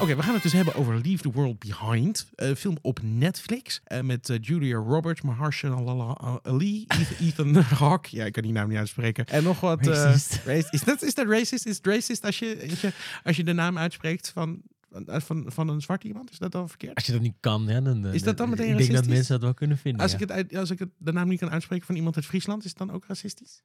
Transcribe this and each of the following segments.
Oké, we gaan het dus hebben over Leave the World Behind. Een film op Netflix. eh, met eh, Julia Roberts, Mahershala Ali, Ethan, Hawke. Ja, ik kan die naam niet uitspreken. En nog wat... eh, Racist. is, dat, is dat racist? Is het racist als je, als je, als je de naam uitspreekt van, van, van een zwart iemand? Is dat dan verkeerd? Als je dat niet kan, ja, dan... Is dat dan meteen Ik denk dat racistisch? mensen dat wel kunnen vinden. Als ja. ik, het, uit- als ik het, de naam niet kan uitspreken van iemand uit Friesland, is het dan ook racistisch?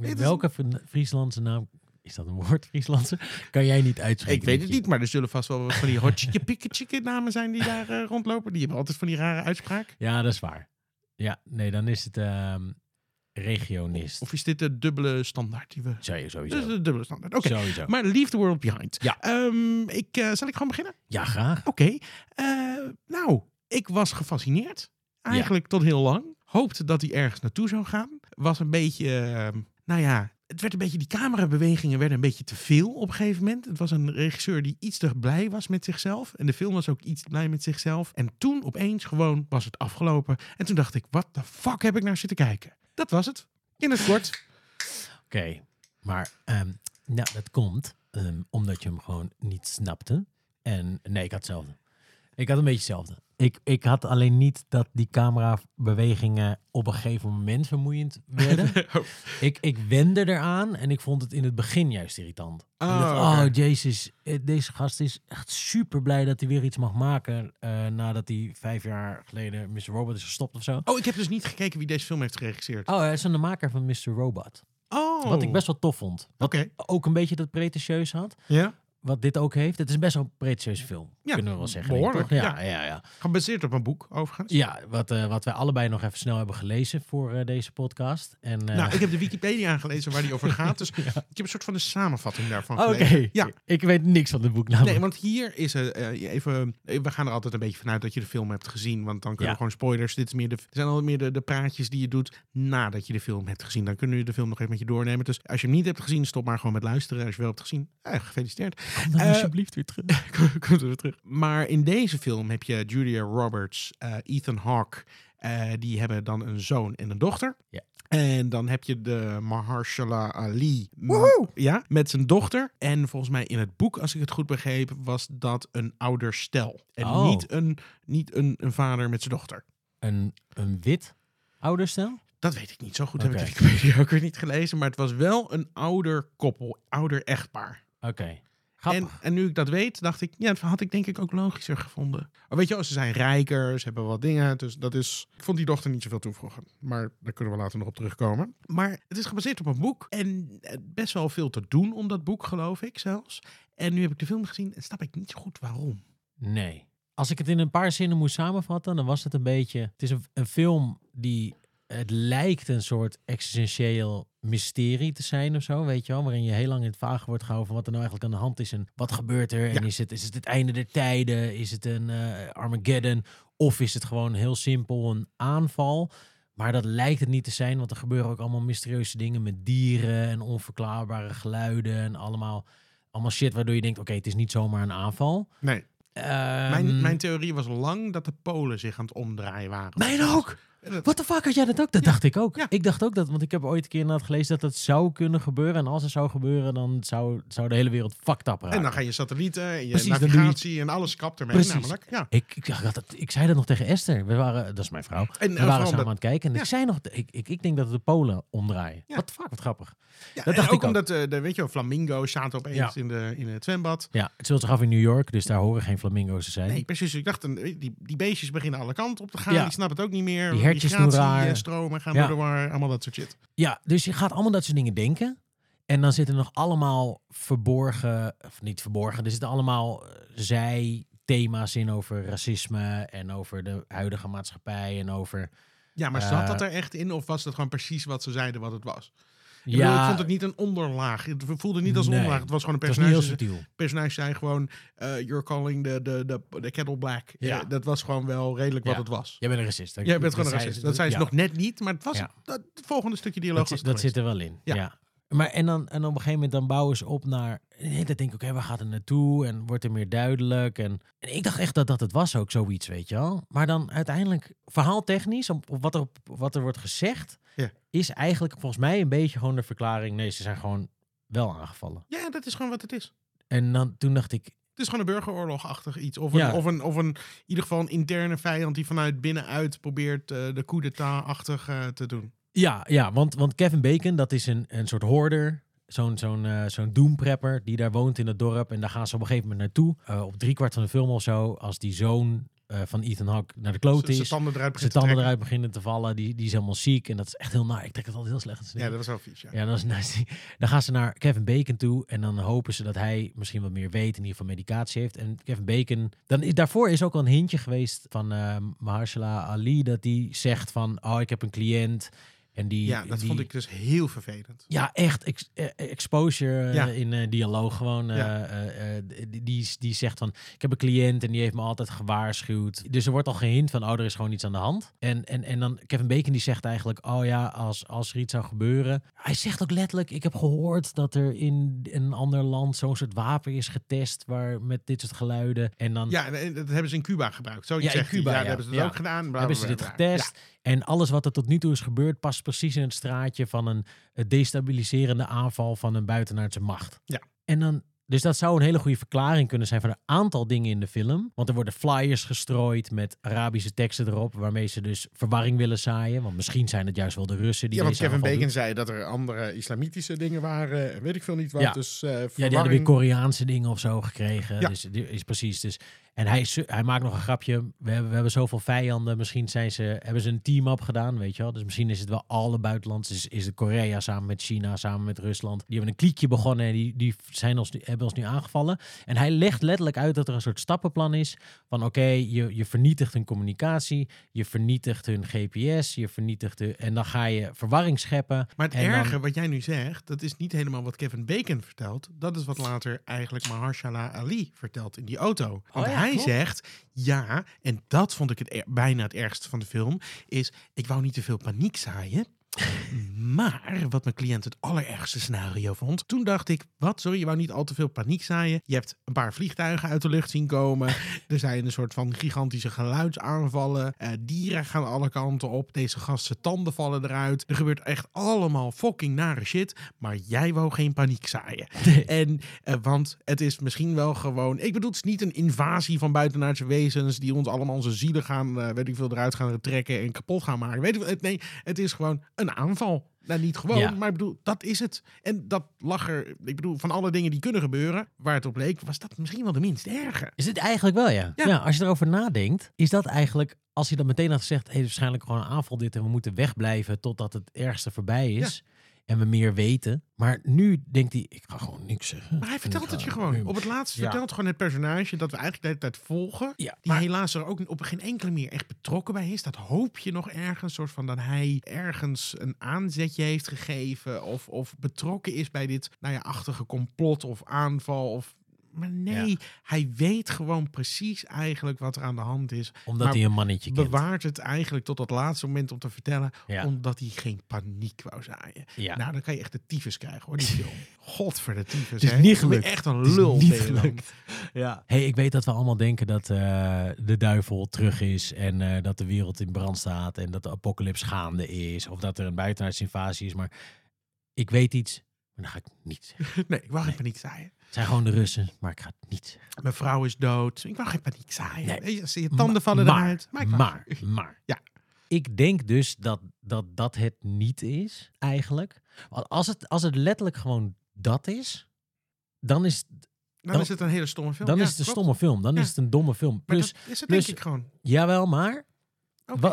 Eh, Welke Fri- Frieslandse naam... Is dat een woord, Frieslandse? Kan jij niet uitspreken. Ik weet het niet, maar er zullen vast wel wat van die hotchike pikketje namen zijn die daar eh, rondlopen. Die hebben altijd van die rare uitspraak. Ja, dat is waar. Ja, nee, dan is het ehm, regionist. Of is dit de dubbele standaard die we... Zou sowieso. is de dubbele standaard. Oké, Sowieso. maar Leave the World Behind. Ja. Ehm, ik, eh, zal ik gewoon beginnen? Ja, graag. Oké. Nou, ik was gefascineerd. Eigenlijk tot heel lang. Hoopte dat hij ergens naartoe zou gaan. Was een beetje, ehm, nou ja, het werd een beetje, die camerabewegingen werden een beetje te veel op een gegeven moment. Het was een regisseur die iets te blij was met zichzelf. En de film was ook iets blij met zichzelf. En toen opeens gewoon was het afgelopen. En toen dacht ik, wat de fuck heb ik naar zitten kijken? Dat was het. In het kort. Oké, maar ehm, nou, dat komt ehm, omdat je hem gewoon niet snapte. En nee, ik had hetzelfde. Ik had een beetje hetzelfde. Ik, ik had alleen niet dat die camerabewegingen op een gegeven moment vermoeiend werden. ik, ik wende eraan en ik vond het in het begin juist irritant. Oh, dacht, oh, jezus, eh, deze gast is echt super blij dat hij weer iets mag maken. eh, nadat hij vijf jaar geleden Mr. Robot is gestopt of zo. Oh, ik heb dus niet gekeken wie deze film heeft geregisseerd. Oh, hij is de maker van Mr. Robot. Oh. Wat ik best wel tof vond. Oké. Ook een beetje dat pretentieus had. Ja. Wat dit ook heeft. Het is best wel een pretentieuze film. Ja, kunnen we wel zeggen. behoorlijk? Ja, ja, ja. Gebaseerd op een boek, overigens. Ja, wat, eh, wat wij allebei nog even snel hebben gelezen voor eh, deze podcast. En, eh, Nou, ik heb de Wikipedia aangelezen waar die over gaat. Dus ik heb een soort van de samenvatting daarvan Oké. Ja. ik weet niks van het boek namelijk. Nee, want hier is eh, even. We gaan er altijd een beetje vanuit dat je de film hebt gezien. Want dan kunnen Ja. we gewoon spoilers. Dit is meer de, zijn al meer de, de praatjes die je doet nadat je de film hebt gezien. Dan kunnen we de film nog even met je doornemen. Dus als je hem niet hebt gezien, stop maar gewoon met luisteren. Als je wel hebt gezien, eh, gefeliciteerd. Kom dan alsjeblieft weer terug. Komt er weer terug. Maar in deze film heb je Julia Roberts, eh, Ethan Hawke. eh, die hebben dan een zoon en een dochter. Ja. En dan heb je de Mahershala Ali. Ja, met zijn dochter. En volgens mij in het boek, als ik het goed begreep, was dat een ouder stel. En Oh. niet, een, niet een, een vader met zijn dochter. Een, een wit ouderstel? Dat weet ik niet. Zo goed heb ik de Wikipedia ook weer niet gelezen. Maar het was wel een ouder koppel, ouder echtpaar. Oké. En, en nu ik dat weet, dacht ik, ja, dat had ik denk ik ook logischer gevonden. Maar weet je wel, ze zijn rijker, ze hebben wat dingen. Dus dat is. Ik vond die dochter niet zoveel toevoegen. Maar daar kunnen we later nog op terugkomen. Maar het is gebaseerd op een boek. En eh, best wel veel te doen om dat boek, geloof ik zelfs. En nu heb ik de film gezien en snap ik niet zo goed waarom. Nee. Als ik het in een paar zinnen moest samenvatten, dan was het een beetje... Het is een, een film die... Het lijkt een soort existentieel mysterie te zijn of zo, weet je wel. Waarin je heel lang in het vage wordt gehouden van wat er nou eigenlijk aan de hand is en wat gebeurt er. Ja. En is het, is het het einde der tijden? Is het een eh, Armageddon? Of is het gewoon heel simpel een aanval? Maar dat lijkt het niet te zijn, want er gebeuren ook allemaal mysterieuze dingen met dieren en onverklaarbare geluiden en allemaal, allemaal shit waardoor je denkt, oké, het is niet zomaar een aanval. Nee. Ehm, Mijn, mijn theorie was lang dat de Polen zich aan het omdraaien waren. Mijn ook! What the fuck had jij dat ook? Dat Ja. dacht ik ook. Ja. Ik dacht ook dat, want ik heb ooit een keer inderdaad gelezen dat dat zou kunnen gebeuren. En als het zou gebeuren, dan zou, zou de hele wereld fucked up raken. En dan gaan je satellieten en je Precies, doe je- navigatie en alles kapt ermee Precies. namelijk. Ja. Ik, ik, dacht dat, ik zei dat nog tegen Esther. We waren, dat is mijn vrouw. En, We eh, waren vooral samen dat- aan het kijken. En Ja. ik zei nog, ik, ik, ik denk dat de Polen omdraaien. Wat the fuck, wat grappig. Dat en dacht ook ik ook. omdat, eh, de, weet je wel, flamingo's zaten opeens in, de, in het zwembad. Ja, het speelt zich af in New York, dus daar horen geen flamingo's te zijn. Nee, precies. Ik dacht, een- die, die beestjes beginnen alle kanten op te gaan. Die snappen het ook niet meer. Hertjes doen raar. Migratiestromen gaan Ja. door de war. Allemaal dat soort shit. Ja, dus je gaat allemaal dat soort dingen denken. En dan zitten nog allemaal verborgen, of niet verborgen, er zitten allemaal eh, zij-thema's in over racisme en over de huidige maatschappij en over... Ja, maar Eh, zat dat er echt in? Of was dat gewoon precies wat ze zeiden wat het was? Ik, bedoel, ik vond het niet een onderlaag. Het voelde niet als een Nee. onderlaag. Het was gewoon een het personage. subtiel. personage zei gewoon, eh, you're calling the, the, the, the kettle black. Ja. Eh, dat was gewoon wel redelijk wat Ja. het was. Jij bent een racist. hè? Jij bent gewoon een racist. Dat zei ze ja. nog net niet, maar het was Ja. dat, het volgende stukje dialoog Dat, het dat zit er wel in. Ja. Ja. Maar en dan en op een gegeven moment dan bouwen ze op naar. En dan denk ik, oké, waar gaat het naartoe? En wordt er meer duidelijk? En, en ik dacht echt dat dat het was ook zoiets, weet je wel. Maar dan uiteindelijk, verhaaltechnisch, op, op wat, er, op wat er wordt gezegd, Ja. is eigenlijk volgens mij een beetje gewoon de verklaring. Nee, ze zijn gewoon wel aangevallen. Ja, dat is gewoon wat het is. En dan, toen dacht ik, Het is gewoon een burgeroorlogachtig iets. Of een, Ja. of, een, of een, in ieder geval een interne vijand die vanuit binnenuit probeert eh, de coup d'état-achtig eh, te doen. Ja, ja want, want Kevin Bacon, dat is een, een soort hoorder. Zo'n zo'n eh, zo'n doemprepper die daar woont in het dorp. En daar gaan ze op een gegeven moment naartoe. Op driekwart van de film of zo. Als die zoon eh, van Ethan Hawke naar de kloot Zijn is. tanden eruit Zijn begint te eruit beginnen te vallen. Die, die is helemaal ziek. En dat is echt heel naar. Ik trek het altijd heel slecht. Ja, dat was wel vies. Ja. Is, dan gaan ze naar Kevin Bacon toe en dan hopen ze dat hij misschien wat meer weet, in ieder geval medicatie heeft. En Kevin Bacon, dan daarvoor is ook al een hintje geweest van Mahershala Ali, dat die zegt van, oh, ik heb een cliënt en die... Ja, dat die- vond ik dus heel vervelend. Ja, echt ex- eh, exposure eh, Ja. in eh, dialoog gewoon. eh, Ja. die, die, die zegt van, ik heb een cliënt en die heeft me altijd gewaarschuwd. Dus er wordt al gehint van, oh, er is gewoon iets aan de hand. En, en, en dan Kevin Bacon die zegt eigenlijk, oh ja, als, als er iets zou gebeuren. Hij zegt ook letterlijk, ik heb gehoord dat er in een ander land zo'n soort wapen is getest, waar met dit soort geluiden. En dan Ja, en dat hebben ze in Cuba gebruikt. Zo Ja, in hij. Cuba, ja, hebben ze dat Ja. ook gedaan. bla, hebben bla, ze dit getest. En alles wat er tot nu toe is gebeurd, past precies in het straatje van een eh, destabiliserende aanval van een buitenaardse macht. Ja. En dan, dus dat zou een hele goede verklaring kunnen zijn van een aantal dingen in de film. Want er worden flyers gestrooid met Arabische teksten erop, waarmee ze dus verwarring willen zaaien. Want misschien zijn het juist wel de Russen die Ja, want Kevin Bacon zei dat er andere islamitische dingen waren. en Weet ik veel niet wat. Ja. Dus eh Ja, die hadden verwarring. weer Koreaanse dingen of zo gekregen. Ja. Dus die is precies. Dus, en hij, hij maakt nog een grapje. We hebben, we hebben zoveel vijanden. Misschien zijn ze, hebben ze een team-up gedaan, weet je wel. Dus misschien is het wel alle buitenlandse. Is, is het Korea samen met China, samen met Rusland. Die hebben een kliekje begonnen en die, die zijn ons, nu- hebben ons nu aangevallen. En hij legt letterlijk uit dat er een soort stappenplan is. Van oké, je, je vernietigt hun communicatie. Je vernietigt hun GPS. Je vernietigt de, En dan ga je verwarring scheppen. Maar het dan- erge wat jij nu zegt, dat is niet helemaal wat Kevin Bacon vertelt. Dat is wat later eigenlijk Mahershala Ali vertelt in die auto. Want Oh ja, hij klopt. zegt, ja, en dat vond ik het er- bijna het ergste van de film, is ik wou niet te veel paniek zaaien. Maar wat mijn cliënt het allerergste scenario vond, toen dacht ik, wat, sorry, je wou niet al te veel paniek zaaien. Je hebt een paar vliegtuigen uit de lucht zien komen. Er zijn een soort van gigantische geluidsaanvallen. Eh, dieren gaan alle kanten op. Deze gasten tanden vallen eruit. Er gebeurt echt allemaal fucking nare shit. Maar jij wou geen paniek zaaien. En, eh, want het is misschien wel gewoon... Ik bedoel, het is niet een invasie van buitenaardse wezens... die ons allemaal onze zielen gaan, eh, weet ik veel, eruit gaan trekken en kapot gaan maken. Weet ik Nee, het is gewoon een aanval. Nou, niet gewoon, Ja. maar ik bedoel, dat is het. En dat lag er... Ik bedoel, van alle dingen die kunnen gebeuren... waar het op leek, was dat misschien wel de minst erge. Is het eigenlijk wel, ja. Ja. ja. als je erover nadenkt, is dat eigenlijk, als je dan meteen had gezegd, hey, waarschijnlijk gewoon een aanval dit en we moeten wegblijven totdat het ergste voorbij is. En we meer weten. Maar nu denkt hij, ik ga gewoon niks zeggen. Maar hij vertelt het je gewoon. nu- Op het laatst Ja. vertelt gewoon het personage dat we eigenlijk de hele tijd volgen. Ja, Die maar- helaas er ook op geen enkele manier echt betrokken bij is. Dat hoop je nog ergens. soort van dat hij ergens een aanzetje heeft gegeven. Of, of betrokken is bij dit nou ja, achtige complot of aanval. Of, maar nee, Ja. hij weet gewoon precies eigenlijk wat er aan de hand is. Omdat Maar hij een mannetje kent. Bewaart het eigenlijk tot het laatste moment om te vertellen. Ja. Omdat hij geen paniek wou zaaien. Ja. Nou, dan kan je echt de tyfus krijgen hoor, die film. God voor de tyfus. Het is hè. niet gelukt. Echt een Het is lul. niet dan. gelukt. Ja. Hey, ik weet dat we allemaal denken dat eh, de duivel terug is en eh, dat de wereld in brand staat en dat de apocalyps gaande is of dat er een buitenaardse invasie is. Maar ik weet iets, maar dat ga ik niet zeggen. Nee, ik wou geen paniek zaaien. Het zijn gewoon de Russen, maar ik ga het niet zeggen. Mijn vrouw is dood. Ik wou geen paniek zaaien. Nee. Je tanden vallen maar, eruit. Maar, maar, maar. Ja. Ik denk dus dat, dat dat het niet is, eigenlijk. Want als het, als het letterlijk gewoon dat is, dan is, dan, dan- is het een hele stomme film. dan Ja, is het een klopt. stomme film. Dan Ja. is het een domme film. Maar Plus, dat is het plus- denk ik gewoon. jawel, maar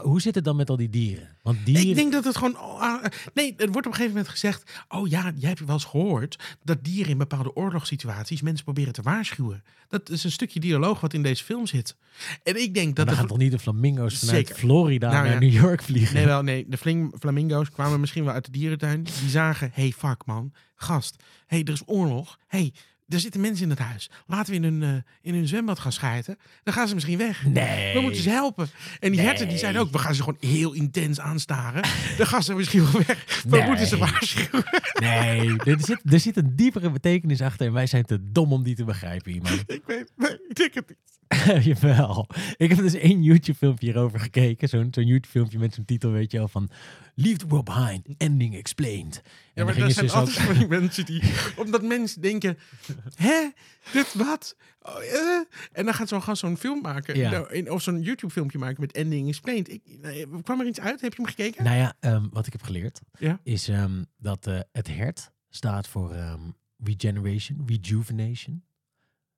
Hoe zit het dan met al die dieren? Want dieren... Ik denk dat het gewoon... oh, ah, nee, er wordt op een gegeven moment gezegd... Oh ja, jij hebt wel eens gehoord... dat dieren in bepaalde oorlogssituaties... mensen proberen te waarschuwen. Dat is een stukje dialoog wat in deze film zit. En ik denk dat... dan gaan toch niet de flamingo's vanuit Zeker. Florida Nou naar ja. New York vliegen? Nee, wel, nee. De fling- flamingo's kwamen misschien wel uit de dierentuin. Die zagen, hey, fuck man, gast. hey, er is oorlog. hey, er zitten mensen in het huis. Laten we in hun, eh, in hun zwembad gaan schijten. Dan gaan ze misschien weg. Nee. We moeten ze helpen. En die herten die zeiden ook, we gaan ze gewoon heel intens aanstaren. Dan gaan ze misschien wel weg. We Nee. moeten ze waarschuwen. Nee, er zit, er zit een diepere betekenis achter en wij zijn te dom om die te begrijpen, iemand. ik weet, nee, ik denk het niet. Jawel. Ik heb dus één YouTube-filmpje hierover gekeken. Zo'n zo'n YouTube-filmpje met zo'n titel, weet je wel, van... Leave the world behind. Ending explained. En Ja, maar ze zijn dus ook... altijd van die mensen die... Omdat mensen denken... Hè? Dit wat? Oh, eh? En dan gaat zo'n gast zo'n film maken. Ja. Nou, in- of zo'n YouTube filmpje maken met Ending Explained. Ik, nee, kwam er iets uit? Heb je hem gekeken? Nou ja, ehm, wat ik heb geleerd Ja. is ehm, dat eh, het hert staat voor ehm, regeneration, rejuvenation.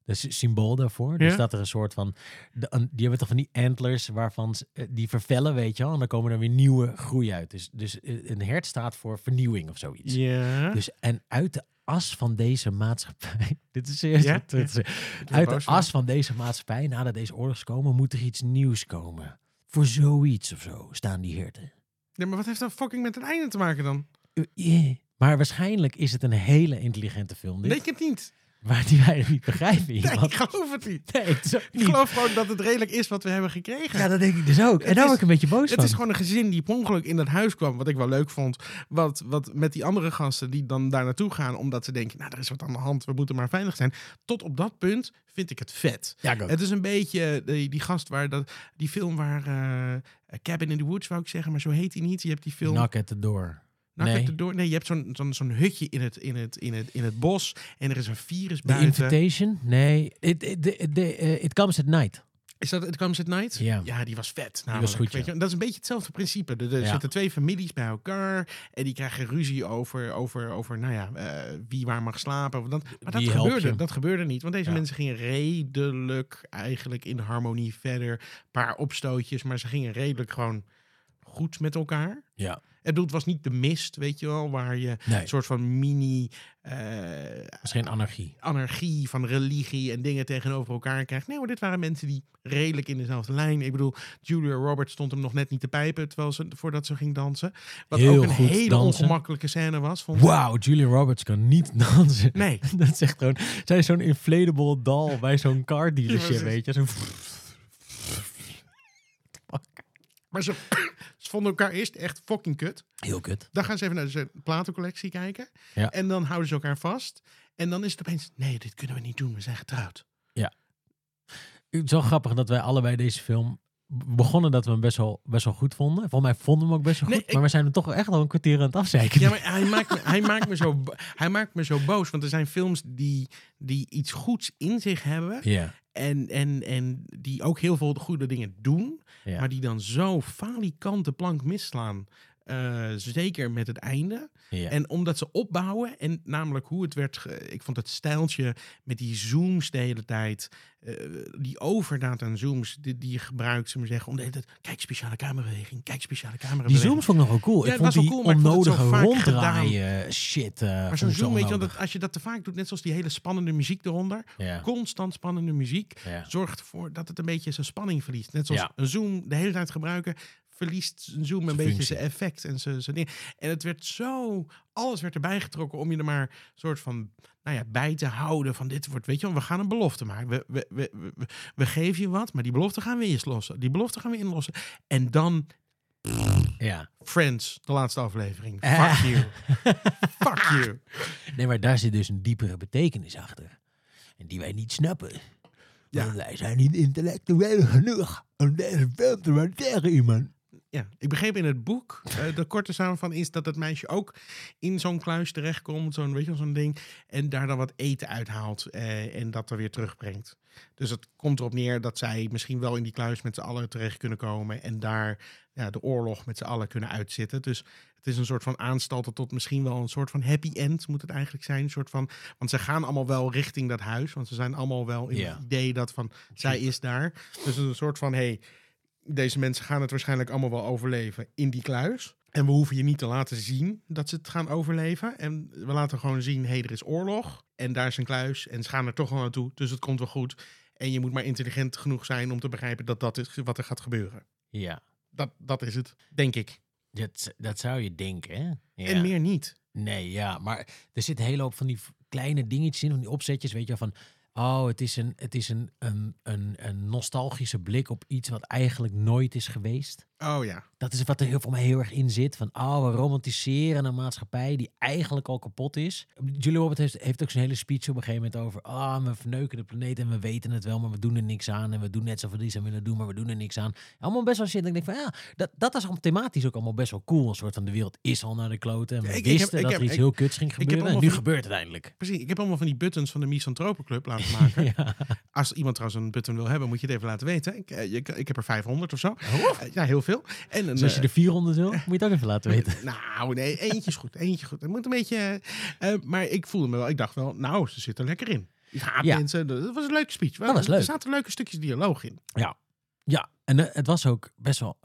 Een symbool daarvoor. Ja. Dus dat er een soort van... de- een- die hebben toch van die antlers waarvan ze, eh, die vervellen, weet je wel. En dan komen er weer nieuwe groei uit. Dus, dus eh, een hert staat voor vernieuwing of zoiets. Ja. Dus, en uit de as van deze maatschappij... Dit is serieus. Ja? dit is- ben uit de as van deze maatschappij, nadat deze oorlogs komen, moet er iets nieuws komen. Voor zoiets of zo staan die herten. Ja, maar wat heeft dat fucking met het einde te maken dan? Uh, yeah. Maar waarschijnlijk is het een hele intelligente film. Dit, Nee, ik het niet. Waar die wij niet begrijpen. Nee, ik geloof het niet. Nee, het Ik geloof gewoon dat het redelijk is wat we hebben gekregen. Ja, dat denk ik dus ook. En Het daar word ik een beetje boos Het van. is gewoon een gezin die per ongeluk in dat huis kwam. Wat ik wel leuk vond. Wat, wat met die andere gasten die dan daar naartoe gaan. Omdat ze denken, nou, er is wat aan de hand. We moeten maar veilig zijn. Tot op dat punt vind ik het vet. ja. Het is een beetje die, die gast waar dat, die film waar eh, Cabin in the Woods wou ik zeggen, maar zo heet hij niet. Je hebt die film. Knock at the door. Knock nee. Door. Je hebt zo'n zo'n zo'n hutje in het, in, het, in, het, in het bos en er is een virus The buiten. Invitation? Nee. It, it, eh, it Comes at Night. Is dat It Comes at Night? Ja. die was vet. was namelijk, goed, weet ja. je. Dat is een beetje hetzelfde principe. Er, er Ja. zitten twee families bij elkaar en die krijgen ruzie over, over, over nou ja, eh, wie waar mag slapen. Dat, maar dat gebeurde, dat gebeurde niet. Want deze Ja. mensen gingen redelijk eigenlijk in harmonie verder. Een paar opstootjes, maar ze gingen redelijk gewoon goed met elkaar. Ja. Ik bedoel, het was niet de mist, weet je wel, waar je Nee, een soort van mini eh, geen anarchie. anarchie van religie en dingen tegenover elkaar krijgt. Nee hoor, dit waren mensen die redelijk in dezelfde lijn. Ik bedoel, Julia Roberts stond hem nog net niet te pijpen terwijl ze, voordat ze ging dansen. Wat Heel ook een hele dansen. ongemakkelijke scène was. Wauw, Julia Roberts kan niet dansen. Nee, Dat is echt gewoon... Zij is zo'n inflatable doll bij zo'n car dealership, precies. weet je. Zo, maar ze, ze vonden elkaar eerst echt fucking kut. heel kut. Dan gaan ze even naar de platencollectie kijken. Ja. En dan houden ze elkaar vast. En dan is het opeens, nee, dit kunnen we niet doen. We zijn getrouwd. Het is wel grappig dat wij allebei deze film begonnen dat we hem best wel, best wel goed vonden. Volgens mij vonden we hem ook best wel Nee, goed. ik- Maar we zijn er toch echt al een kwartier aan het afzeiken. Ja, maar hij maakt me, hij maakt me, zo, hij maakt me zo boos. Want er zijn films die, die iets goeds in zich hebben. ja. En, en, en die ook heel veel goede dingen doen. Ja. Maar die dan zo falikant de plank misslaan. Eh, zeker met het einde. ja. En omdat ze opbouwen. En namelijk hoe het werd. ge- ik vond het stijltje met die zooms de hele tijd. eh, die overdaad aan zooms. Die, die je gebruikt. Ze maar zeggen. Om de hele tijd, kijk, speciale camerabeweging. Kijk, speciale die camerabeweging. zooms vond ik nog wel cool. Ja, ik vond was die wel cool, maar vond onnodige ronddraaien shit. eh, Maar vond zo'n zoom, weet je dat als je dat te vaak doet, net zoals die hele spannende muziek eronder, Ja. constant spannende muziek, zorgt ervoor dat het een beetje zijn spanning verliest. Net zoals Ja. een zoom de hele tijd gebruiken, verliest een zoom een Zijn beetje functie. zijn effect en zijn, zijn ding. En het werd zo, alles werd erbij getrokken om je er maar soort van, nou ja, bij te houden van dit wordt, weet je wel, we gaan een belofte maken. We, we, we, we, we geven je wat, maar die belofte gaan we eerst lossen. Die belofte gaan we inlossen. En dan ja. Friends, de laatste aflevering. Fuck you. Fuck you. Nee, maar daar zit dus een diepere betekenis achter. En die wij niet snappen. Ja. Want wij zijn niet intellectueel genoeg om deze film te waarderen, iemand. Ja, ik begreep in het boek, eh, de korte samenvatting is dat het meisje ook in zo'n kluis terechtkomt, zo'n weet je wel, zo'n ding, en daar dan wat eten uithaalt eh, en dat er weer terugbrengt. Dus het komt erop neer dat zij misschien wel in die kluis met z'n allen terecht kunnen komen en daar ja, de oorlog met z'n allen kunnen uitzitten. Dus het is een soort van aanstalten tot misschien wel een soort van happy end moet het eigenlijk zijn. Een soort van, want ze gaan allemaal wel richting dat huis, want ze zijn allemaal wel in Ja. het idee dat van zij is daar. Dus een soort van, hey, deze mensen gaan het waarschijnlijk allemaal wel overleven in die kluis. En we hoeven je niet te laten zien dat ze het gaan overleven. En we laten gewoon zien, hé, hey, er is oorlog. En daar is een kluis. En ze gaan er toch wel naartoe. Dus het komt wel goed. En je moet maar intelligent genoeg zijn om te begrijpen dat dat is wat er gaat gebeuren. Ja, Dat, dat is het, denk ik. dat, dat zou je denken, hè? Ja. En meer niet. Nee, ja, maar er zit een hele hoop van die kleine dingetjes in, van die opzetjes, weet je wel, van... Oh, het is, een, het is een, een, een, een nostalgische blik op iets wat eigenlijk nooit is geweest. Oh ja. Dat is wat er heel, voor mij heel erg in zit. Van, oh, we romantiseren een maatschappij die eigenlijk al kapot is. Julia Roberts heeft, heeft ook zijn hele speech op een gegeven moment over... ah, we verneuken de planeet en we weten het wel, maar we doen er niks aan. En we doen net zoveel die ze willen doen, maar we doen er niks aan. Allemaal best wel shit. En ik denk van, ja, dat, dat is allemaal thematisch ook allemaal best wel cool. Een soort van, de wereld is al naar de kloten. En we ik wisten ik dat heb- er iets heel kuts ging gebeuren. En nu gebeurt het eindelijk. Precies. Ik heb allemaal van die buttons van de Misantropenclub laten maken. Ja. Als iemand trouwens een button wil hebben, moet je het even laten weten. Ik, eh, ik heb er 500 of zo. Oh. Eh, ja, heel En een, Dus als je eh, er 400 wil, moet je het ook even laten weten. Nou, nee, eentje is goed. Eentje goed. Het moet een beetje. eh, eh, maar ik voelde me wel. Ik dacht wel, nou, ze zitten lekker in. Ja, Ja. mensen. Dat was een leuke speech. Dat was Er leuk. zaten leuke stukjes dialoog in. Ja, en eh, het was ook best wel.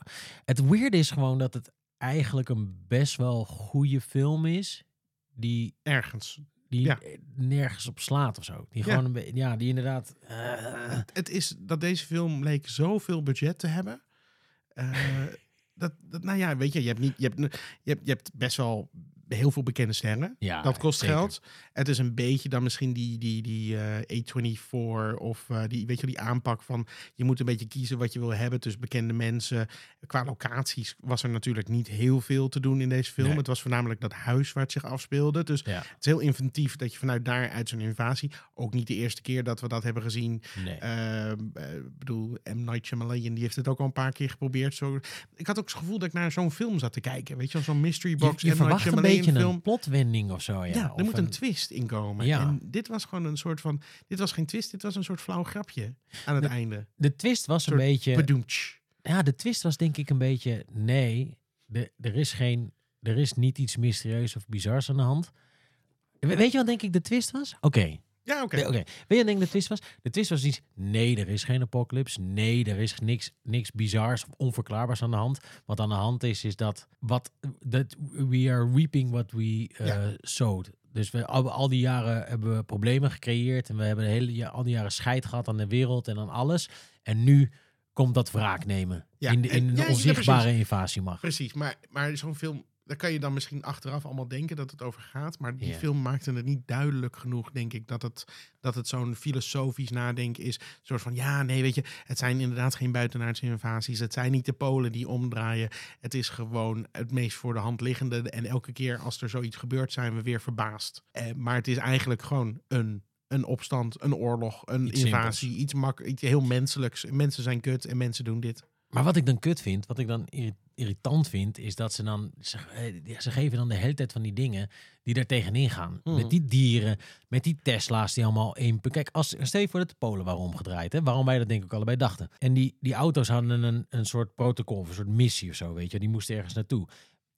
Het weird is gewoon dat het eigenlijk een best wel goede film is. Die, Ergens. die Ja. nergens op slaat of zo. Die Ja. gewoon een beetje. Ja, die inderdaad. Het is dat deze film leek zoveel budget te hebben. Eh, dat, dat, nou ja, weet je, je hebt, niet, je, hebt, je, hebt, je hebt best wel heel veel bekende sterren. ja, dat kost zeker. geld. Het is een beetje dan misschien die, die, die eh, A24 of eh, die, weet je, die aanpak van je moet een beetje kiezen wat je wil hebben. Dus bekende mensen. Qua locaties was er natuurlijk niet heel veel te doen in deze film. Nee. Het was voornamelijk dat huis waar het zich afspeelde. Dus Ja, het is heel inventief dat je vanuit daar uit zo'n invasie. Ook niet de eerste keer dat we dat hebben gezien. nee. Eh, Ik bedoel, M. Night Shyamalan, die heeft het ook al een paar keer geprobeerd. Zo, ik had ook het gevoel dat ik naar zo'n film zat te kijken. Weet je zo'n mystery je, box. je M. Night verwacht een Shyamalan beetje film. een plotwending of zo. Ja, Ja, Of er moet een, twist in komen. Ja. En dit was gewoon een soort van... Dit was geen twist, dit was een soort flauw grapje aan het De- einde. De twist was een beetje. Bedoemtsch. Ja, de twist was denk ik een beetje. Nee, de, er is geen. Er is niet iets mysterieus of bizars aan de hand. We- Weet je wat denk ik de twist was? Oké. Ja, oké. Nee, Oké, weet je denk ik de twist was? De twist was iets, nee, er is geen apocalypse. Nee, er is niks, niks bizars of onverklaarbaars aan de hand. Wat aan de hand is, is dat, wat, dat we are reaping what we uh, Ja. sowed. Dus we, al, al die jaren hebben we problemen gecreëerd. En we hebben de hele, al die jaren scheid gehad aan de wereld en aan alles. En nu komt dat wraak nemen. Ja, in de, in een ja, onzichtbare invasiemacht. Precies, maar, maar zo'n film... Daar kan je dan misschien achteraf allemaal denken dat het over gaat. Maar die film maakte het niet duidelijk genoeg, denk ik. Dat het, dat het zo'n filosofisch nadenken is. Een soort van, ja, nee, weet je. Het zijn inderdaad geen buitenaardse invasies. Het zijn niet de Polen die omdraaien. Het is gewoon het meest voor de hand liggende. En elke keer als er zoiets gebeurt, zijn we weer verbaasd. Eh, maar het is eigenlijk gewoon een, een opstand, een oorlog, een Iets invasie. Iets, mak iets heel menselijks. Mensen zijn kut en mensen doen dit. Maar wat ik dan kut vind, wat ik dan irritant vind, is dat ze dan, ze, eh, ze geven dan de hele tijd van die dingen die er tegenin gaan. Mhm. Met die dieren, met die Tesla's die allemaal in... Kijk, als, stel voor dat de Polen waren omgedraaid, hè, waarom wij dat denk ik ook allebei dachten. En die, die auto's hadden een, een soort protocol, een soort missie of zo, weet je. Die moesten ergens naartoe.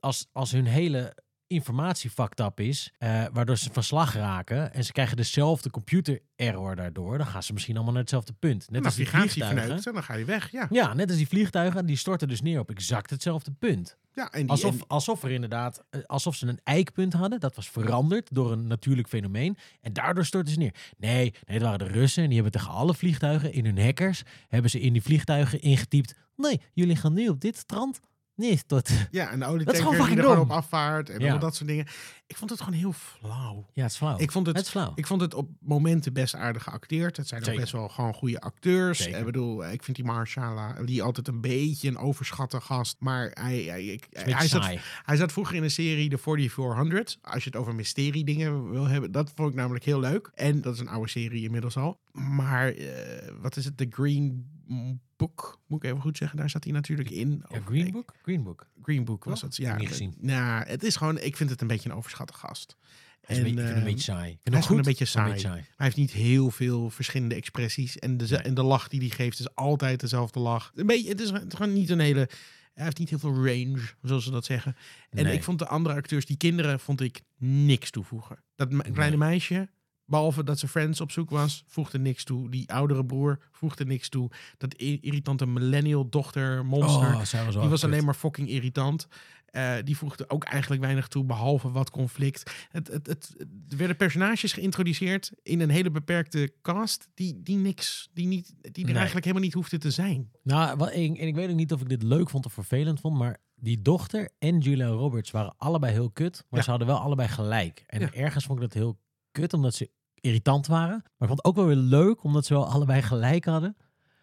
Als, als hun hele informatie fucked up is, eh, waardoor ze van slag raken en ze krijgen dezelfde computer error daardoor, dan gaan ze misschien allemaal naar hetzelfde punt. Net als die vliegtuigen. dan ga je weg. Ja, Ja, net als die vliegtuigen, die storten dus neer op exact hetzelfde punt. ja en die, Alsof, en- alsof er inderdaad, eh, alsof ze een eikpunt hadden. Dat was veranderd door een natuurlijk fenomeen. En daardoor stortten ze neer. Nee, nee, het waren de Russen. En die hebben tegen alle vliegtuigen in hun hackers, hebben ze in die vliegtuigen ingetypt. Nee, jullie gaan nu op dit strand. Nee, tot... Ja, en de olietanker die er gewoon op afvaart en Ja. al dat soort dingen. Ik vond het gewoon heel flauw. Ja, het is flauw. Ik vond het flauw. ik vond het op momenten best aardig geacteerd. Het zijn ook best wel gewoon goede acteurs. Zeker. Ik bedoel, ik vind die Marshala, die altijd een beetje een overschatte gast. Maar hij, hij, ik- hij, zat, hij zat vroeger in een serie, de 4400. Als je het over mysterie dingen wil hebben. Dat vond ik namelijk heel leuk. En dat is een oude serie inmiddels al. Maar eh, wat is het? The Green Book, moet ik even goed zeggen. Daar zat hij natuurlijk in. Ja, Green Book? Green Book. Green Book was Oh, het. Ja, ik niet gezien. Nou, het is gewoon, ik vind het een beetje een overschatte gast. Is een En, beetje, een eh, beetje saai. Vind hij is gewoon een beetje saai. Hij heeft niet heel veel verschillende expressies. En de, Nee. en de lach die hij geeft is altijd dezelfde lach. Een beetje, het is gewoon niet een hele... Hij heeft niet heel veel range, zoals ze dat zeggen. En Nee. ik vond de andere acteurs, die kinderen, vond ik niks toevoegen. Dat me- kleine meisje, behalve dat ze Friends op zoek was, voegde niks toe. Die oudere broer voegde niks toe. Dat irritante millennial dochter, monster, Oh, was die was alleen maar fucking irritant. Eh, die voegde ook eigenlijk weinig toe, behalve wat conflict. Het, het, het, er werden personages geïntroduceerd in een hele beperkte cast, die, die niks, die, niet, die er Nee. eigenlijk helemaal niet hoefden te zijn. Nou, wat, en ik weet ook niet of ik dit leuk vond of vervelend vond, maar die dochter en Julia Roberts waren allebei heel kut, maar Ja. ze hadden wel allebei gelijk. En Ja. ergens vond ik dat heel kut, omdat ze irritant waren. Maar ik vond het ook wel weer leuk, omdat ze wel allebei gelijk hadden.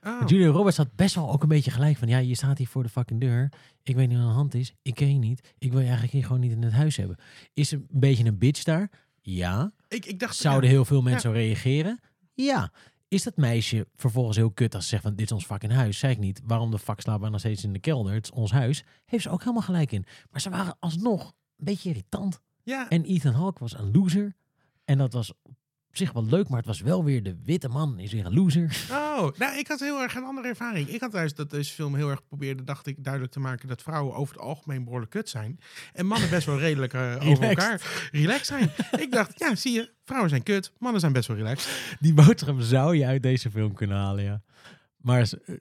Oh. Julia Roberts had best wel ook een beetje gelijk van... Ja, je staat hier voor de fucking deur. Ik weet niet wat aan de hand is. Ik ken je niet. Ik wil je eigenlijk hier gewoon niet in het huis hebben. Is ze een beetje een bitch daar? Ja. Ik, ik dacht... Zouden ja, heel veel mensen zo reageren? Ja. Is dat meisje vervolgens heel kut als ze zegt van dit is ons fucking huis? Zeg ik niet. Waarom de fuck slapen we nog steeds in de kelder? Het is ons huis. Heeft ze ook helemaal gelijk in. Maar ze waren alsnog een beetje irritant. ja, En Ethan Hawke was een loser. En dat was op zich wel leuk, maar het was wel weer de witte man is weer een loser. Oh, nou, ik had heel erg een andere ervaring. Ik had juist dat deze film heel erg probeerde, dacht ik, duidelijk te maken dat vrouwen over het algemeen behoorlijk kut zijn. En mannen best wel redelijk eh, over elkaar relaxed zijn. ik dacht, ja, zie je, vrouwen zijn kut, mannen zijn best wel relaxed. Die boodschap zou je uit deze film kunnen halen, ja. Maar eh,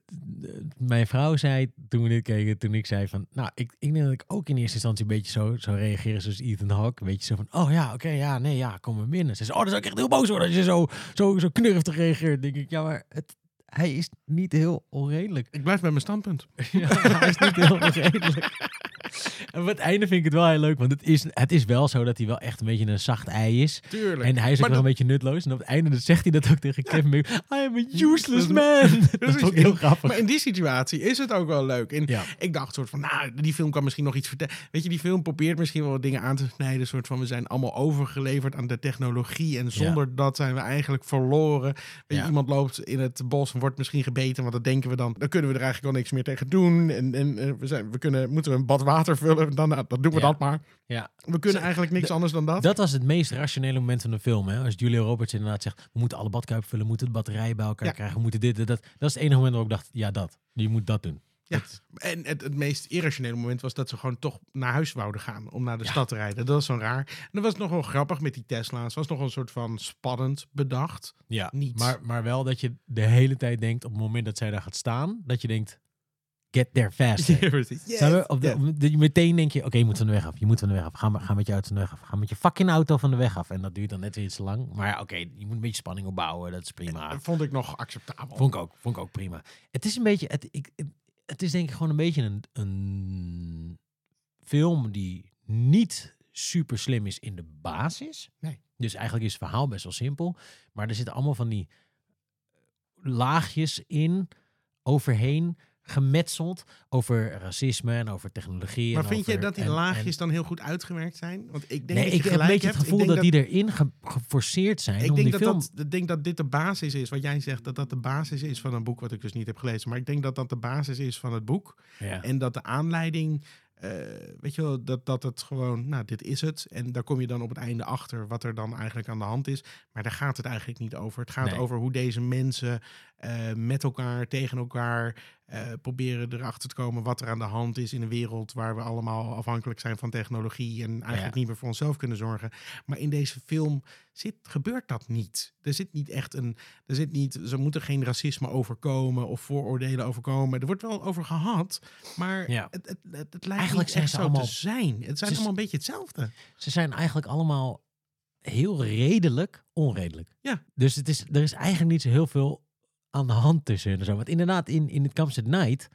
mijn vrouw zei toen we dit keken, toen ik zei van, nou, ik, ik denk dat ik ook in eerste instantie een beetje zo zou reageren zoals Ethan Hawke. Een beetje zo van, oh ja, oké, ja, nee, ja, kom maar binnen. Ze zei, oh, dan zou ik echt heel boos worden als je zo, zo, zo knurftig reageert. Denk ik, ja, maar het, hij is niet heel onredelijk. Ik blijf bij mijn standpunt. Ja, hij is niet heel onredelijk. En op het einde vind ik het wel heel leuk, want het is, het is wel zo dat hij wel echt een beetje een zacht ei is. Tuurlijk. En hij is ook wel een beetje nutloos. En op het einde zegt hij dat ook tegen Kevin Bacon. I am a useless man. dat is ook heel grappig. Maar in die situatie is het ook wel leuk. En Ja. ik dacht soort van, nou, die film kan misschien nog iets vertellen. Weet je, die film probeert misschien wel wat dingen aan te snijden. soort van, we zijn allemaal overgeleverd aan de technologie. En zonder dat zijn we eigenlijk verloren. Weet je, Ja. iemand loopt in het bos en wordt misschien gebeten. Want dat denken we dan. Dan kunnen we er eigenlijk wel niks meer tegen doen. En, en eh, we, zijn, we kunnen, moeten we een bad water vullen. Dan, nou, dan doen we Ja. dat maar. Ja. We kunnen eigenlijk niks de- anders dan dat. Dat was het meest rationele moment van de film. Hè? Als Julia Roberts inderdaad zegt, we moeten alle badkuipen vullen, we moeten de batterijen bij elkaar Ja. krijgen, we moeten dit en dat. Dat is het enige moment waarop ik dacht, ja dat. Je moet dat doen. Ja. Dat- En het, het meest irrationele moment was dat ze gewoon toch naar huis wouden gaan om naar de Ja. stad te rijden. Dat was zo raar. En dat was nog wel grappig met die Tesla's. Was nog een soort van spannend bedacht. ja. Niet. Maar, maar wel dat je de hele tijd denkt, op het moment dat zij daar gaat staan, dat je denkt, get there fast. Yes, Zijn we op de, yes. op de- meteen denk je, oké, je moet van de weg af. Je moet van de weg af. Ga, maar- ga met je auto van de weg af. Ga met je fucking auto van de weg af. En dat duurt dan net weer iets te lang. Maar ja, oké, je moet een beetje spanning opbouwen. Dat is prima. Dat vond ik nog acceptabel. Vond ik ook, vond ik ook prima. Het is een beetje, het, ik, het is denk ik gewoon een beetje een, een film die niet super slim is in de basis. Nee. Dus eigenlijk is het verhaal best wel simpel. Maar er zitten allemaal van die laagjes in, overheen, gemetseld. Over racisme en over technologie. maar en vind je dat die en- en- laagjes dan heel goed uitgewerkt zijn? Want ik denk Nee, dat ik heb een beetje het gevoel dat, die erin ge- geforceerd zijn Ik om denk die dat, film... dat, ik denk dat dit de basis is, wat jij zegt, dat dat de basis is van een boek wat ik dus niet heb gelezen. Maar ik denk dat dat de basis is van het boek. ja. En dat de aanleiding, eh, weet je wel, dat, dat het gewoon, nou, dit is het. En daar kom je dan op het einde achter wat er dan eigenlijk aan de hand is. Maar daar gaat het eigenlijk niet over. Het gaat Nee. over hoe deze mensen eh, met elkaar, tegen elkaar, proberen erachter te komen wat er aan de hand is in een wereld waar we allemaal afhankelijk zijn van technologie en eigenlijk Ja. niet meer voor onszelf kunnen zorgen. Maar in deze film zit, gebeurt dat niet. Er zit niet echt een, er zit niet, ze moeten geen racisme overkomen of vooroordelen overkomen. Er wordt wel over gehad, maar Ja. het, het, het, het lijkt Eigenlijk niet echt zo allemaal- te zijn. Het zijn Ze- allemaal een beetje hetzelfde. Ze zijn eigenlijk allemaal heel redelijk onredelijk. Ja. Dus het is, er is eigenlijk niet zo heel veel aan de hand tussen en zo. Want inderdaad, in, in het at Night,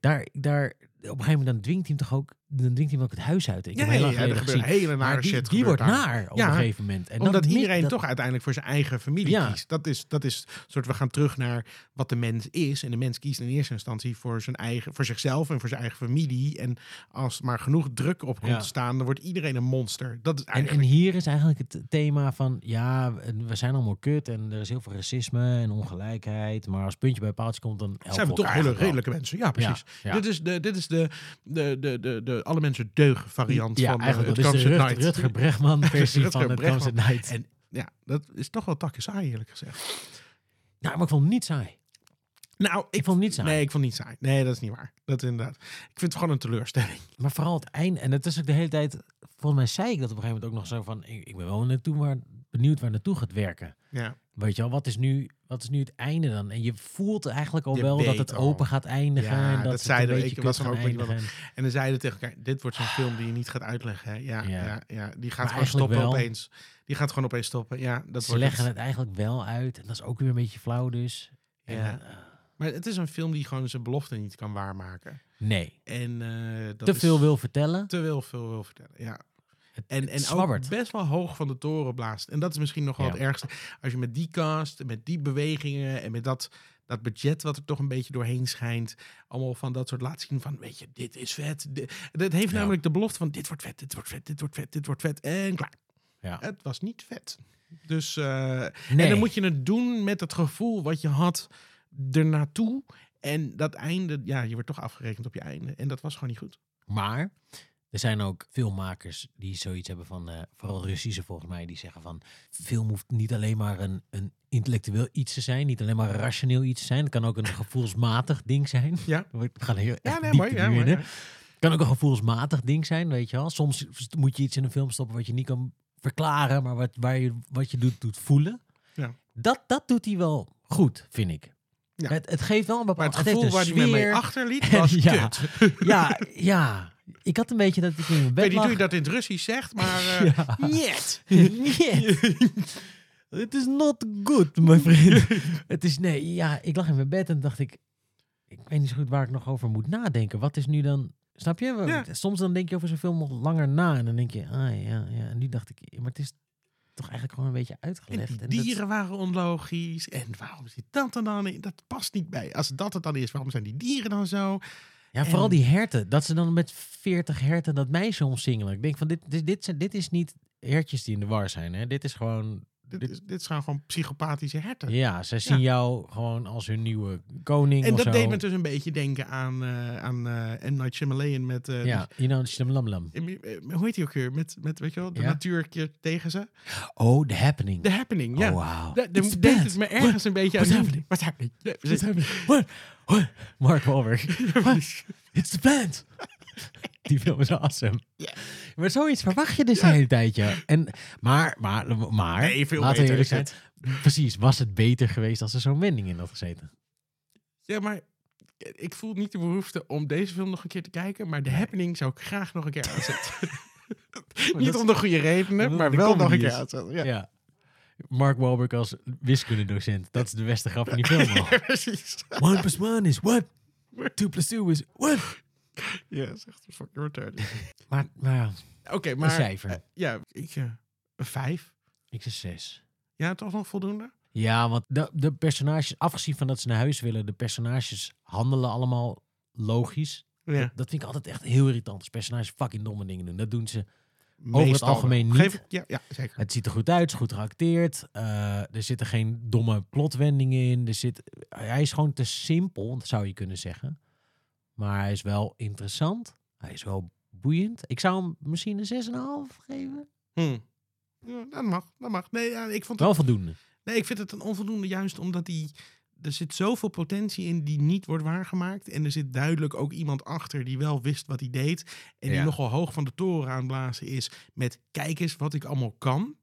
daar, daar, op een gegeven moment dan dwingt hij hem toch ook, dan dwingt hij ook het huis uit. Ik heb lang gebeurt gezien. hele nare die, shit. die wordt daar. naar op Ja, een gegeven moment. En Omdat iedereen dat- toch uiteindelijk voor zijn eigen familie Ja. kiest. Dat is, dat is soort, we gaan terug naar wat de mens is. En de mens kiest in eerste instantie voor, zijn eigen, voor zichzelf en voor zijn eigen familie. En als maar genoeg druk op komt Ja. te staan, dan wordt iedereen een monster. Dat is En, eigenlijk... en hier is eigenlijk het thema van, ja, we zijn allemaal kut en er is heel veel racisme en ongelijkheid. Maar als puntje bij paaltje komt, dan zijn we toch hele redelijke mensen. Ja, precies. Ja, ja. Dit is de, dit is de, de, de, de, de alle mensen deugen variant Ja, van eh, eigenlijk het is de. Rutger Bregman versie Rutger van het Bregman. Night. En ja, dat is toch wel takje saai eerlijk gezegd. Nou, maar ik vond het niet saai. Nou, ik, Ik vond het niet saai. Nee, ik vond het niet saai. Nee, dat is niet waar. Dat inderdaad. Ik vind het gewoon een teleurstelling. Maar vooral het einde. En het is ook de hele tijd. Volgens mij zei ik dat op een gegeven moment ook nog zo van. Ik, ik ben wel naartoe waar, benieuwd waar naartoe gaat werken. Ja. Weet je wel, wat is, nu, wat is nu het einde dan? En je voelt eigenlijk al Je wel dat het al. open gaat eindigen. Ja, en dat, dat zeiden Ik was gaan ook eindigen. En dan zeiden tegen elkaar, dit wordt zo'n film die je niet gaat uitleggen. Hè? Ja, ja. Ja. Ja, Die gaat Maar gewoon stoppen wel. opeens. Die gaat gewoon opeens stoppen. Ja, dat Ze wordt leggen het. het eigenlijk wel uit. En dat is ook weer een beetje flauw dus. En, Ja. eh, Maar het is een film die gewoon zijn belofte niet kan waarmaken. nee. En eh, dat Te veel wil vertellen. Te veel, veel wil vertellen, ja. Het, En, het en ook best wel hoog van de toren blaast. En dat is misschien nog wel Ja. het ergste. Als je met die cast, met die bewegingen en met dat, dat budget wat er toch een beetje doorheen schijnt. Allemaal van dat soort laat zien van, weet je, dit is vet. Dit- Het heeft Ja. namelijk de belofte van, dit wordt vet, dit wordt vet, dit wordt vet, dit wordt vet. En klaar. Ja. Het was niet vet. Dus, eh, Nee. en dan moet je het doen met het gevoel wat je had ernaartoe. En dat einde, ja, je wordt toch afgerekend op je einde. En dat was gewoon niet goed. Maar er zijn ook filmmakers die zoiets hebben van, eh, vooral Russische volgens mij, die zeggen van film hoeft niet alleen maar een, een intellectueel iets te zijn, niet alleen maar een rationeel iets te zijn. Het kan ook een gevoelsmatig ding zijn. Ja. We gaan heel Ja, nee, mooi. Ja, mooi kan ook een gevoelsmatig ding zijn, weet je wel. Soms moet je iets in een film stoppen wat je niet kan verklaren, maar wat, waar je, wat je doet, doet voelen. Ja. Dat, dat doet hij wel goed, vind ik. Ja. Het, het geeft wel een Maar bepaald... het gevoel waar een hij me mee sfeer. achterliet was Ja. kut. Ja, ja. Ik had een beetje dat ik in mijn Ik bed weet niet hoe je dat in het Russisch zegt, maar... eh Ja. niet. Het is not good, mijn vriend. Het is, nee, ja, ik lag in mijn bed en dacht ik, ik weet niet zo goed waar ik nog over moet nadenken. Wat is nu dan, snap je? Ja. Soms dan denk je over zo'n film nog langer na en dan denk je, ah ja, ja. En nu dacht ik, maar het is toch eigenlijk gewoon een beetje En uitgelegd. En dat- dieren waren onlogisch. En waarom zit dat er dan in? Dat past niet bij. Als dat het dan is, waarom zijn die dieren dan zo? ja, vooral en- die herten. Dat ze dan met 40 herten dat meisje omsingelen. Ik denk van, dit, dit, dit, dit is niet hertjes die in de war zijn. Hè? Dit is gewoon Dit, Dit- is, dit zijn gewoon psychopathische herten. Ja, zij zien jou gewoon als hun nieuwe koning En dat zo. deed me dus een beetje denken aan, eh aan eh M. Night Shyamalan met... eh, Ja, you know, hoe heet die ook weer? Met, met weet je wel, de Ja. natuur een keer tegen ze. Oh, The Happening. The Happening, ja. Oh, wow. Dan the deed band. het me ergens een beetje what's aan... happening? What's happening? What's happening? What? What? Mark Wahlberg. What? It's the plant. Die film is awesome. Maar zoiets verwacht je dus de hele tijd, ja. En, maar, maar, maar, Nee, veel laten we eerlijk zijn. Precies, was het beter geweest als er zo'n wending in had gezeten? Ja, maar ik voel niet de behoefte om deze film nog een keer te kijken. Maar The Happening zou ik graag nog een keer aanzetten. niet om de goede redenen, maar de wel nog een keer aanzetten. Ja. Ja, Mark Wahlberg als wiskundedocent. Dat is de beste grap van die film al. precies. One plus one is what? Two plus two is what? Ja, dat is echt fucking retarded. Maar, maar ja, Oké, maar... cijfer. eh, ja, ik... eh, een vijf. ik zeg zes. Ja, toch nog voldoende? Ja, want de, de personages, afgezien van dat ze naar huis willen, de personages handelen allemaal logisch. Ja. Dat, dat vind ik altijd echt heel irritant. Als personages fucking domme dingen doen. Dat doen ze. Over het algemeen niet. Geef ja, ja, zeker. Het ziet er goed uit, het is goed geacteerd. eh, er zitten geen domme plotwendingen in. Er zit, hij is gewoon te simpel, dat zou je kunnen zeggen. Maar hij is wel interessant. Hij is wel boeiend. Ik zou hem misschien een 6,5 geven. Hm. Ja, dat mag, dat mag. Nee, ja, ik vond het Wel voldoende. Nee, ik vind het een onvoldoende juist omdat die... Er zit zoveel potentie in die niet wordt waargemaakt. En er zit duidelijk ook iemand achter die wel wist wat hij deed. En die Ja. nogal hoog van de toren aanblazen is met... Kijk eens wat ik allemaal kan.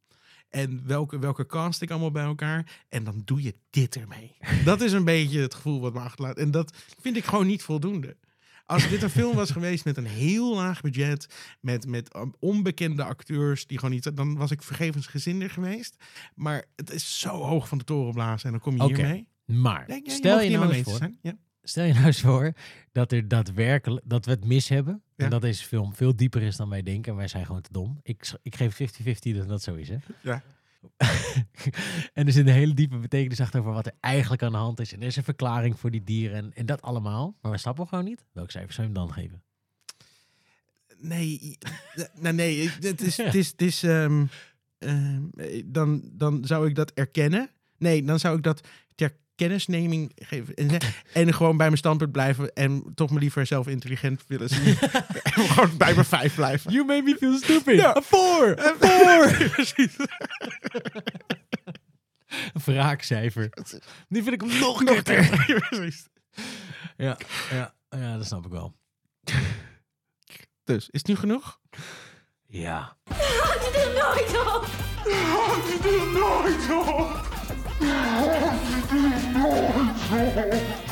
En welke, welke cast ik allemaal bij elkaar. En dan doe je dit ermee. dat is een beetje het gevoel wat me achterlaat. En dat vind ik gewoon niet voldoende. Als dit een film was geweest met een heel laag budget, met, met um, onbekende acteurs die gewoon niet, dan was ik vergevensgezinder geweest. Maar het is zo hoog van de toren blazen en dan kom je Oké. hiermee. Maar stel je het nou eens voor. Ja. Stel je nou eens voor dat er daadwerkelijk dat we het mis hebben. Ja. En dat deze film veel dieper is dan wij denken. En wij zijn gewoon te dom. Ik, ik geef 50-50 dat dat zo is. Hè? Ja. en er zit een hele diepe betekenis achter over wat er eigenlijk aan de hand is. En er is een verklaring voor die dieren en, en dat allemaal. Maar we snappen gewoon niet. Welk cijfer zou je hem dan geven? Nee, nou, nee, het is, het is, het is ehm, ehm, eh, dan, dan zou ik dat erkennen. Nee, dan zou ik dat kennisneming geven. En, gewoon bij mijn standpunt blijven. En toch maar liever zelf intelligent willen zien. en gewoon bij mijn vijf blijven. You made me feel stupid. Ja. A four. A four! Precies. Een wraakcijfer. Nu vind ik hem nog. Precies. Ja, ja, ja, dat snap ik wel. Dus, is het nu genoeg? Ja. Had je er nooit op? Nooit op! Oh, my